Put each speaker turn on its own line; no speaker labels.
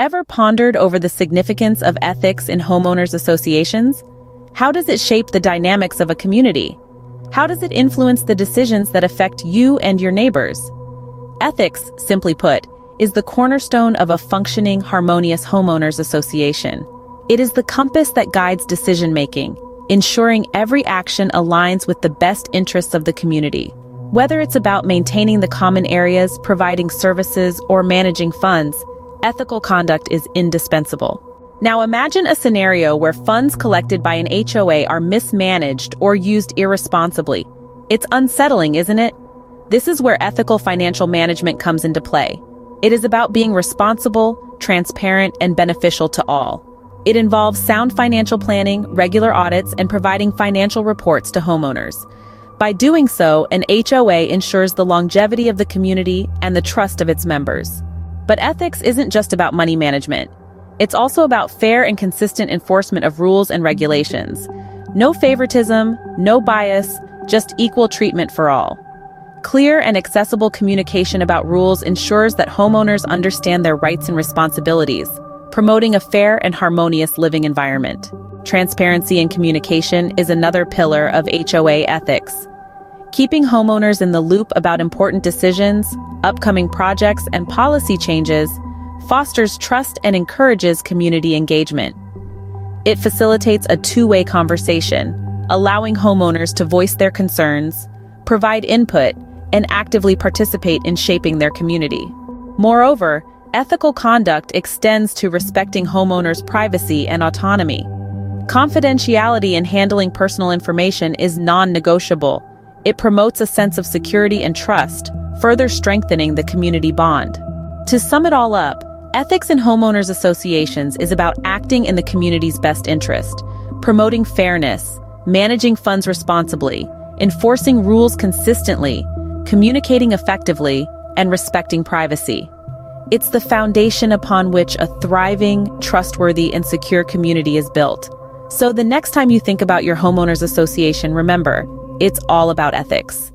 Ever pondered over the significance of ethics in homeowners associations? How does it shape the dynamics of a community? How does it influence the decisions that affect you and your neighbors? Ethics, simply put, is the cornerstone of a functioning, harmonious homeowners association. It is the compass that guides decision-making, ensuring every action aligns with the best interests of the community. Whether it's about maintaining the common areas, providing services, or managing funds, ethical conduct is indispensable. Now imagine a scenario where funds collected by an HOA are mismanaged or used irresponsibly. It's unsettling, isn't it? This is where ethical financial management comes into play. It is about being responsible, transparent, and beneficial to all. It involves sound financial planning, regular audits, and providing financial reports to homeowners. By doing so, an HOA ensures the longevity of the community and the trust of its members. But ethics isn't just about money management. It's also about fair and consistent enforcement of rules and regulations. No favoritism, no bias, just equal treatment for all. Clear and accessible communication about rules ensures that homeowners understand their rights and responsibilities, promoting a fair and harmonious living environment. Transparency and communication is another pillar of HOA ethics. Keeping homeowners in the loop about important decisions, upcoming projects, and policy changes fosters trust and encourages community engagement. It facilitates a two-way conversation, allowing homeowners to voice their concerns, provide input, and actively participate in shaping their community. Moreover, ethical conduct extends to respecting homeowners' privacy and autonomy. Confidentiality in handling personal information is non-negotiable, it promotes a sense of security and trust, further strengthening the community bond. To sum it all up, ethics in homeowners associations is about acting in the community's best interest, promoting fairness, managing funds responsibly, enforcing rules consistently, communicating effectively, and respecting privacy. It's the foundation upon which a thriving, trustworthy, and secure community is built. So the next time you think about your homeowners association, remember, it's all about ethics.